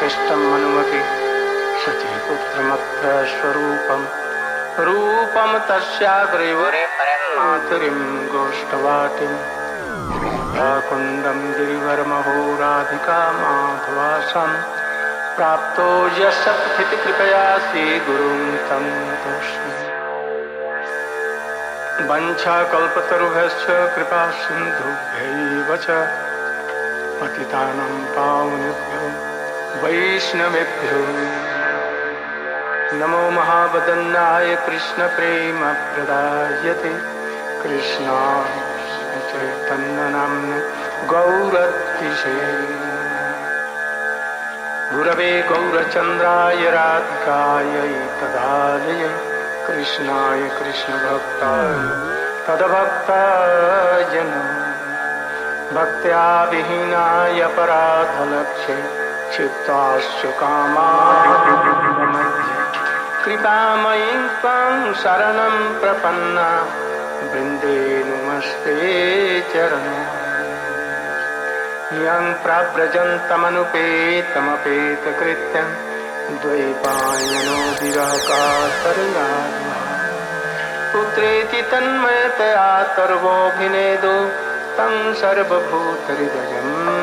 वसिष्ठम् अनुमति। शचीपुत्रमत्र स्वरूपम् रूपं तस्याग्रैव मातुरीं गोष्ठवाटिम्। कुण्डं गिरिवरमहोराधिका प्राप्तो यस्य कृपया श्रीगुरुं तं तोष्मि वञ्छाकल्पतरुभ्यश्च कृपा सिन्धुभ्यैव च। पतितानं पावनेभ्यो वैष्णवेभ्यो। नमो महावदन्नाय कृष्णप्रेमप्रदायते। कृष्णाय चैतन्यनाम्न गौरतिशे गुरवे गौरचन्द्राय राधिकायै तदालये। कृष्णाय कृष्णभक्ताय तद्भक्ताय नमः। भक्त्या विहीनाय पराधलक्ष्ये। क्षिप्ताश्च कामामध्ये कृपामयी त्वां शरणं प्रपन्ना। वृन्दे नमस्ते चरणम्। यं प्रव्रजन्तमनुपेतमपेतकृत्यं द्वैपायनो विरहकातर्याद्वा पुत्रेति तन्मयतया सर्वोऽभिनेदो, तं सर्वभूतहृदयं मुनिमा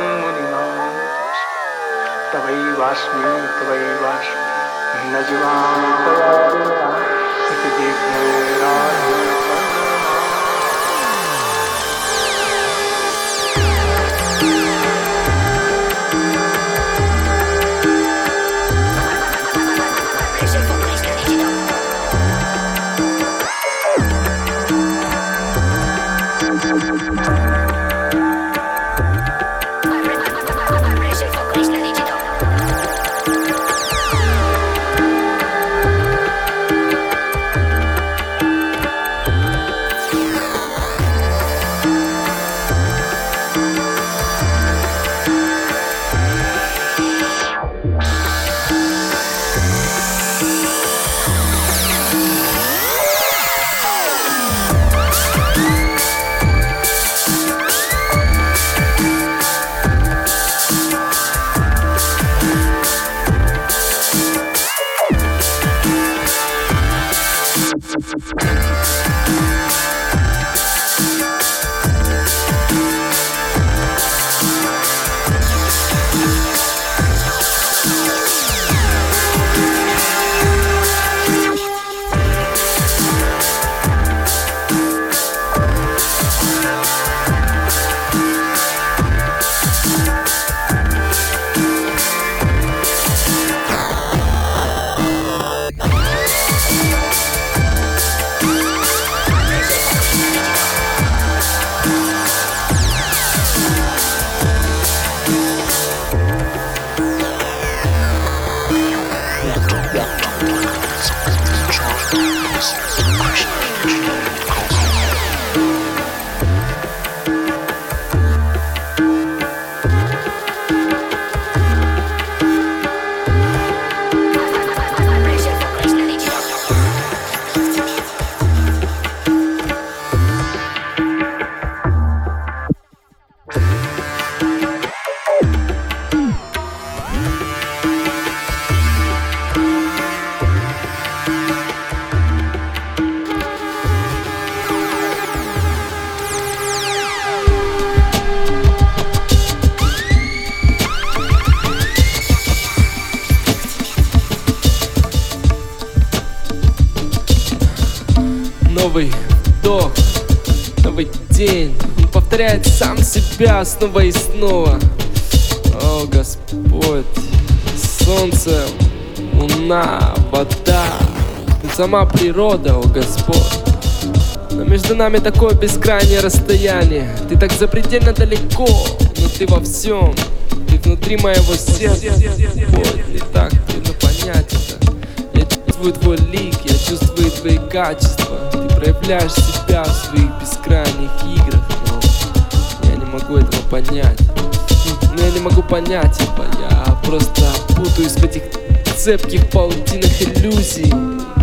तवैवास्मि तवैवास्मि न जीवामि विना इति Новый вдох, новый день. Он повторяет сам себя снова и снова. О, Господь, солнце, луна, вода. Сама природа, о Господь. Но между нами такое бескрайнее расстояние. Ты так запредельно далеко, но ты во всем. Ты внутри моего сердца, Господь, не так трудно понять это. Я чувствую твой лик, я чувствую твои качества. Ты проявляешь себя в своих бескрайних играх Но я не могу этого понять. Но я не могу понять этого Я просто путаюсь в этих цепких паутинах иллюзий.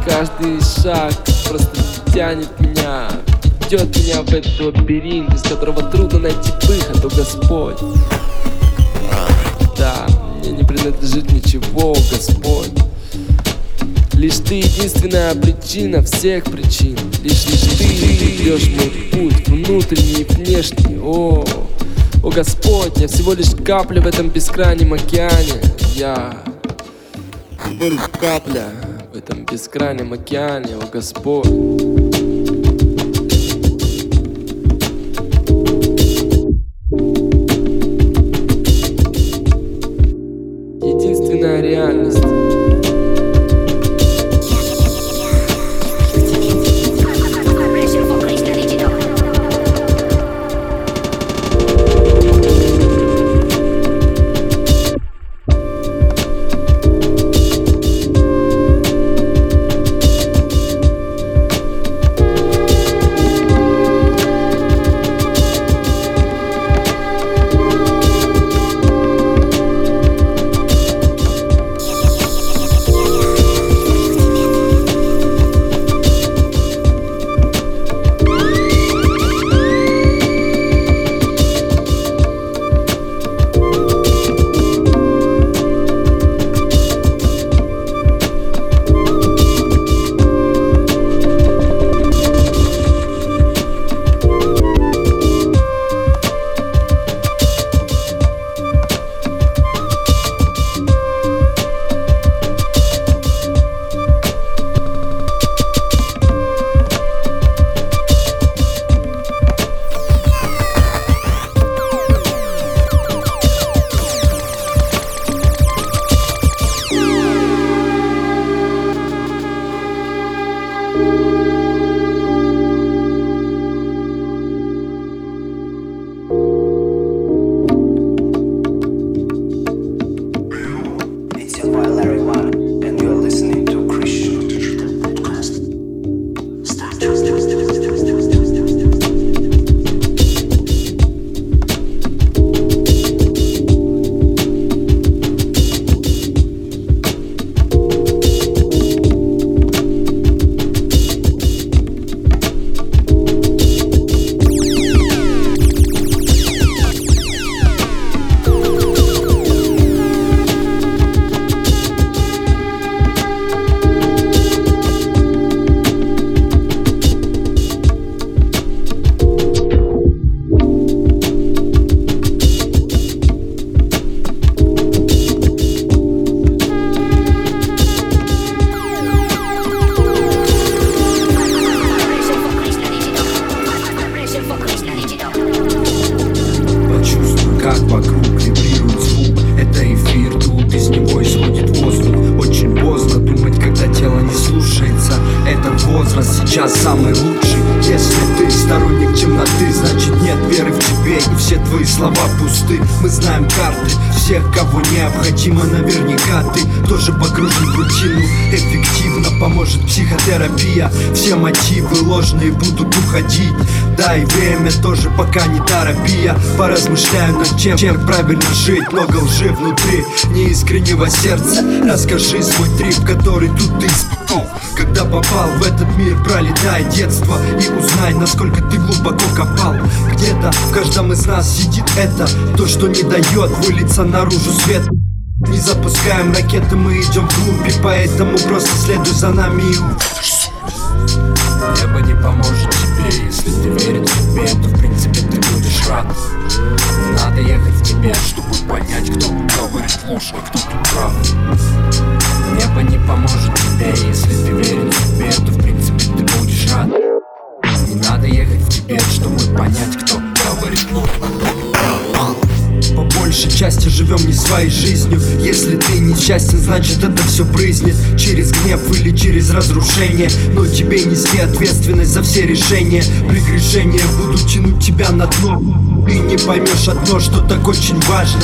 Каждый шаг просто тянет меня Ведет меня в этот лабиринт Из которого трудно найти выход, о Господь. Да, мне не принадлежит ничего, Господь. Лишь ты единственная причина всех причин. Лишь лишь ты ведешь мой путь внутренний и внешний. О, о Господь, я всего лишь капля в этом бескрайнем океане. Я лишь капля в этом бескрайнем океане, о Господь тоже погружен в рутину. Эффективно поможет психотерапия. Все мотивы ложные будут уходить. Дай время тоже пока не терапия Поразмышляю над тем, чем правильно жить. Много лжи внутри неискреннего сердца. Расскажи свой трип, который тут ты испытал. Когда попал в этот мир, пролетай детство И узнай, насколько ты глубоко копал. Где-то в каждом из нас сидит это То, что не дает вылиться наружу свет не запускаем ракеты, мы идем вглубь И поэтому просто следуй за нами. Небо не поможет тебе, если ты веришь в себе То в принципе ты будешь рад. Надо ехать в тебе, чтобы понять, кто говорит ложь, а кто тут прав. Небо не поможет тебе, если ты веришь в себе То в принципе ты будешь рад. Не надо ехать в тебе, чтобы понять, кто говорит ложь, а кто по большей части живем не своей жизнью. Если ты несчастен, значит это все брызнет Через гнев или через разрушение. Но тебе нести ответственность за все решения. Прегрешения будут тянуть тебя на дно. Ты не поймешь одно, что так очень важно.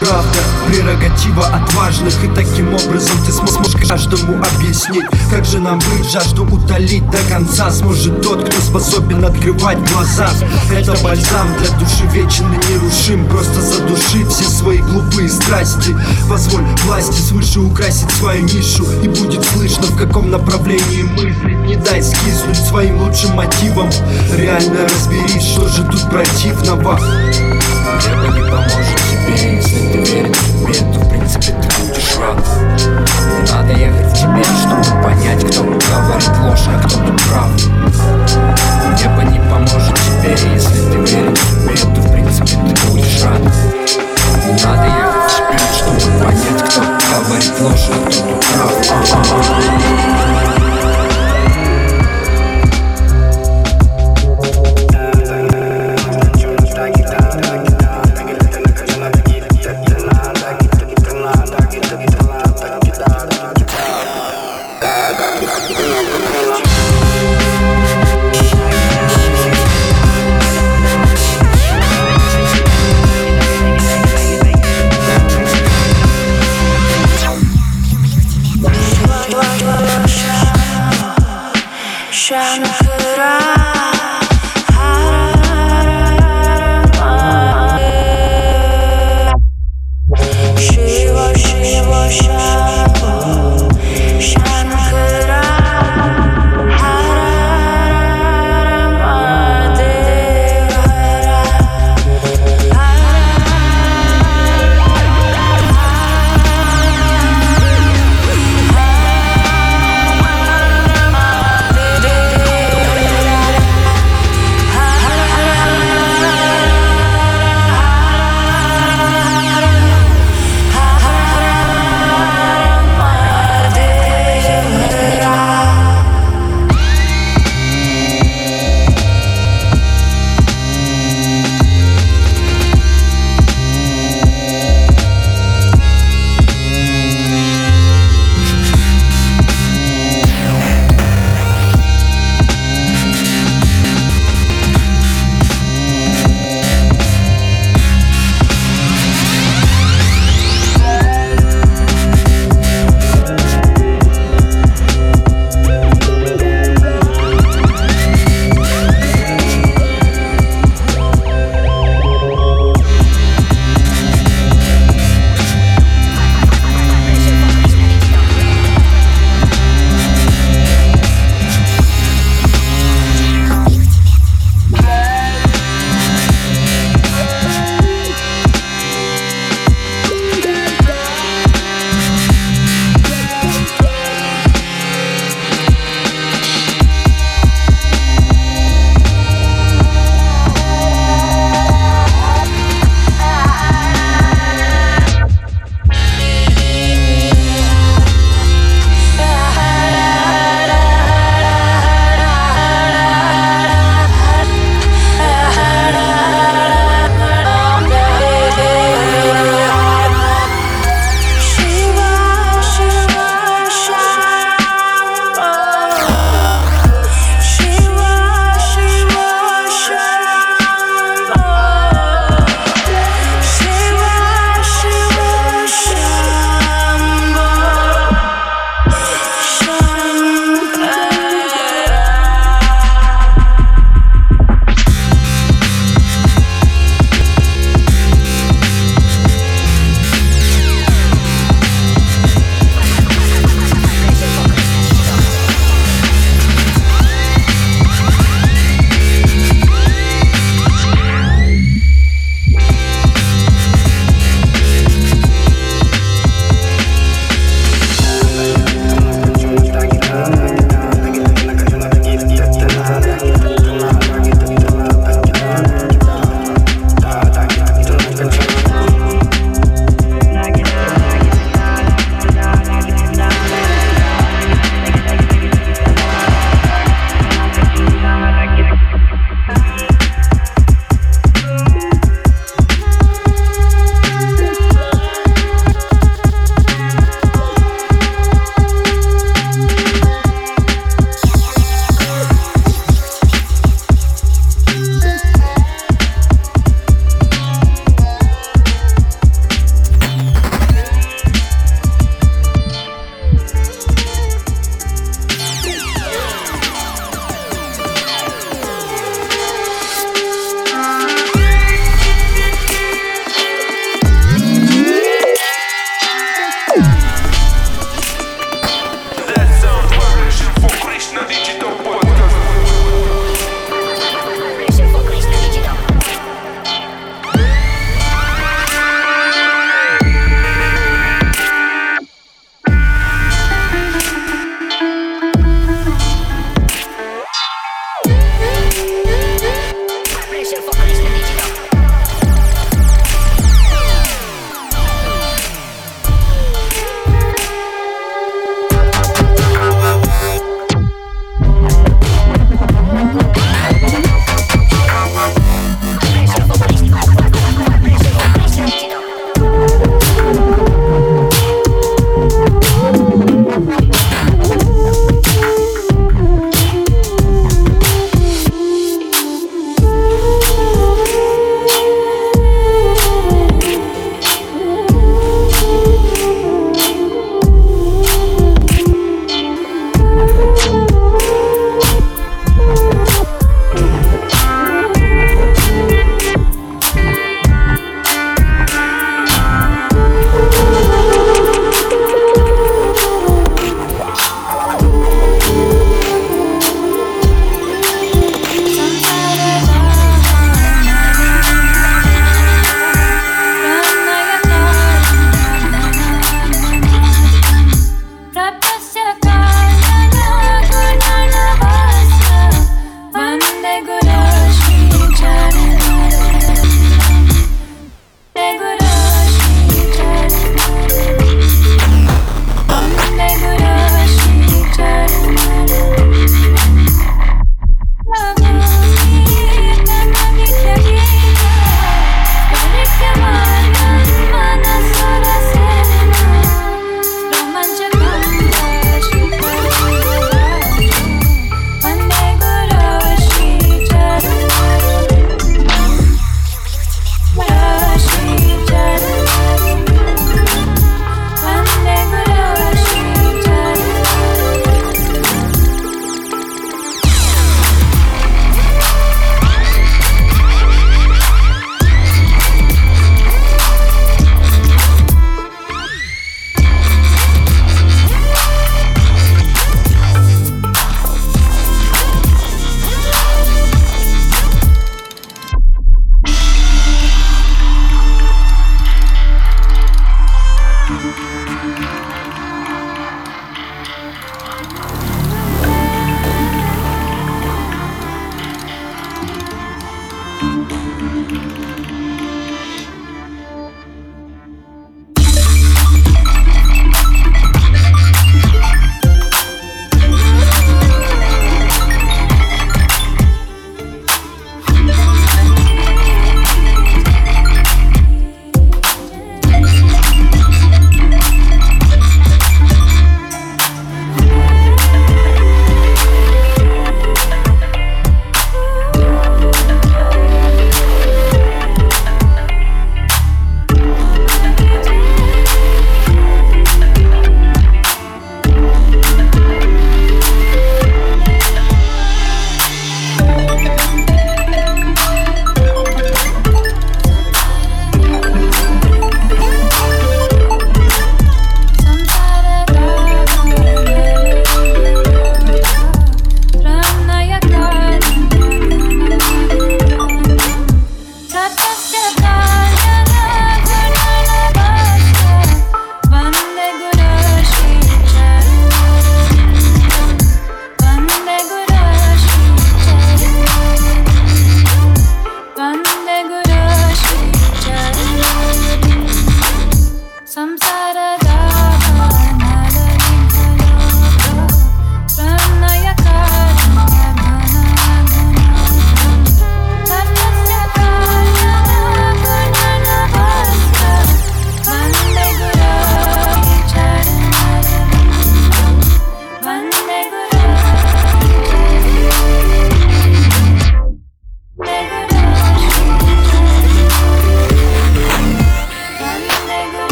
Правда, прерогатива отважных. И таким образом ты см- сможешь каждому объяснить Как же нам быть, жажду утолить до конца Сможет тот, кто способен открывать глаза. Это бальзам для души вечен и нерушим. Просто задуши все свои глупые страсти. Позволь власти свыше украсить свою нишу И будет слышно в каком направлении мыслить. Не дай скиснуть своим лучшим мотивам Реально разберись, что же тут противного. Небо не поможет тебе, если ты веришь в себе, то в принципе ты будешь рад. Не надо ехать к тебе, чтобы понять, кто говорит ложь, а кто тут прав Небо не поможет тебе, если ты веришь в себе, то в принципе ты будешь рад. Не надо ехать вспять, чтобы понять, кто говорит ложь, а кто прав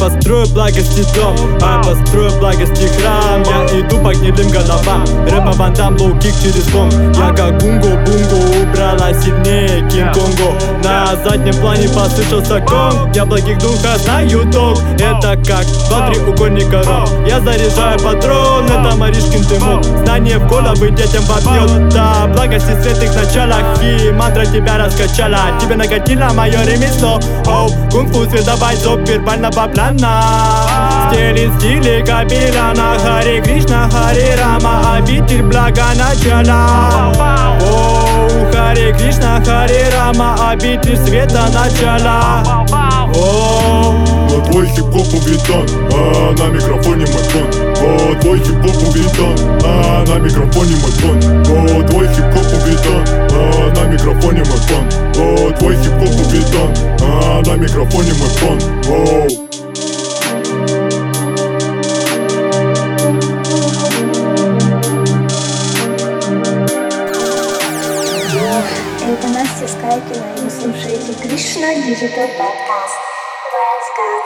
построю благости дом, а построю благости храм. Я иду по гнилым головам, рэпа вандам, лоу-кик через бомб Я как бунго-бунго, убрала сильнее Кинг-Конго. На заднем плане послышался гонг Я благих духа знаю толк Это как два треугольника ром. Я заряжаю патрон, это Маришкин дымок. Знание в головы детям вобьет. Да, благости в светлых началах И мантра тебя раскачала. Тебе нагодило мое ремесло. Оу, кунг-фу, световой зоб вербального плана Стили стили капеляна Хари Кришна, Хари Рама. Обитель блага начала. Оу, Хари Кришна, Хари Рама. Обитель света начала. Оу. Но твой хип-хоп уведен а, На микрофоне мой фон. О, Твой хип-хоп уведен а, На микрофоне мой фон. О, Твой хип-хоп уведен а, На микрофоне мой фон. О, Твой хип-хоп уведен а, На микрофоне мой Оу. Krishna Digital Podcast. Let's go.